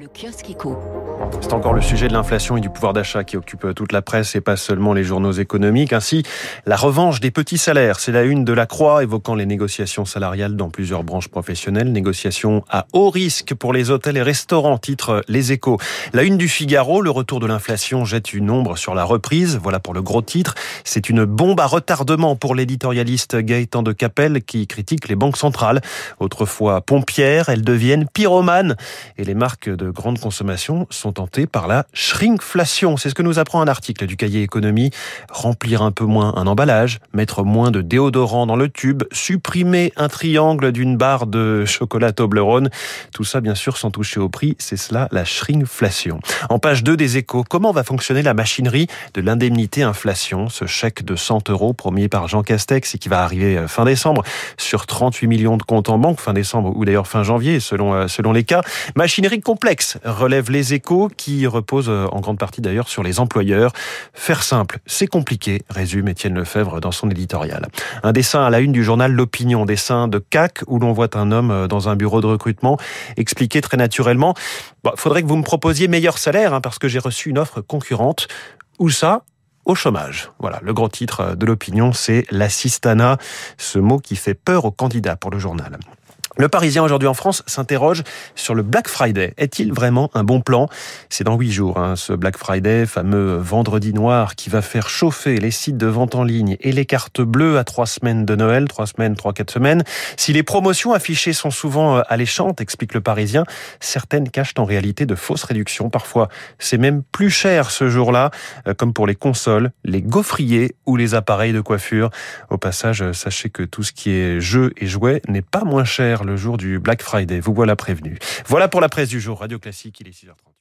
Le kiosque. C'est encore le sujet de l'inflation et du pouvoir d'achat qui occupe toute la presse et pas seulement les journaux économiques. Ainsi, la revanche des petits salaires, c'est la une de la Croix évoquant les négociations salariales dans plusieurs branches professionnelles. Négociations à haut risque pour les hôtels et restaurants, titre Les Échos. La une du Figaro, le retour de l'inflation jette une ombre sur la reprise. Voilà pour le gros titre. C'est une bombe à retardement pour l'éditorialiste Gaëtan de Capelle qui critique les banques centrales. Autrefois pompières, elles deviennent pyromanes et les marques de grande consommation sont tentées par la shrinkflation. C'est ce que nous apprend un article du cahier économie. Remplir un peu moins un emballage, mettre moins de déodorant dans le tube, supprimer un triangle d'une barre de chocolat Toblerone. Tout ça, bien sûr, sans toucher au prix. C'est cela, la shrinkflation. En page 2 des échos, comment va fonctionner la machinerie de l'indemnité inflation? Ce chèque de 100 euros promis par Jean Castex et qui va arriver euh, fin décembre sur 38 millions de comptes en banque, fin décembre ou d'ailleurs fin janvier, selon, euh, selon les cas. Machinerie complexe relève les échos, qui repose euh, en grande partie d'ailleurs sur les employeurs. Faire simple, c'est compliqué, résume Étienne Lefebvre dans son éditorial. Un dessin à la une du journal L'Opinion, dessin de CAC, où l'on voit un homme euh, dans un bureau de recrutement expliquer très naturellement, il faudrait que vous me proposiez meilleur salaire, hein, parce que j'ai reçu une offre concurrente. Où ça au chômage. Voilà, le grand titre de l'opinion, c'est l'assistanat, ce mot qui fait peur aux candidats pour le journal. Le Parisien aujourd'hui en France s'interroge sur le Black Friday. Est-il vraiment un bon plan? C'est dans huit jours, hein, ce Black Friday, fameux vendredi noir qui va faire chauffer les sites de vente en ligne et les cartes bleues à trois semaines de Noël, trois semaines, trois, quatre semaines. Si les promotions affichées sont souvent euh, alléchantes, explique le Parisien, certaines cachent en réalité de fausses réductions. Parfois, c'est même plus cher ce jour-là, euh, comme pour les consoles, les gaufriers ou les appareils de coiffure. Au passage, sachez que tout ce qui est jeux et jouets n'est pas moins cher le jour du Black Friday. Vous voilà prévenu. Voilà pour la presse du jour. Radio Classique, il est 6h30.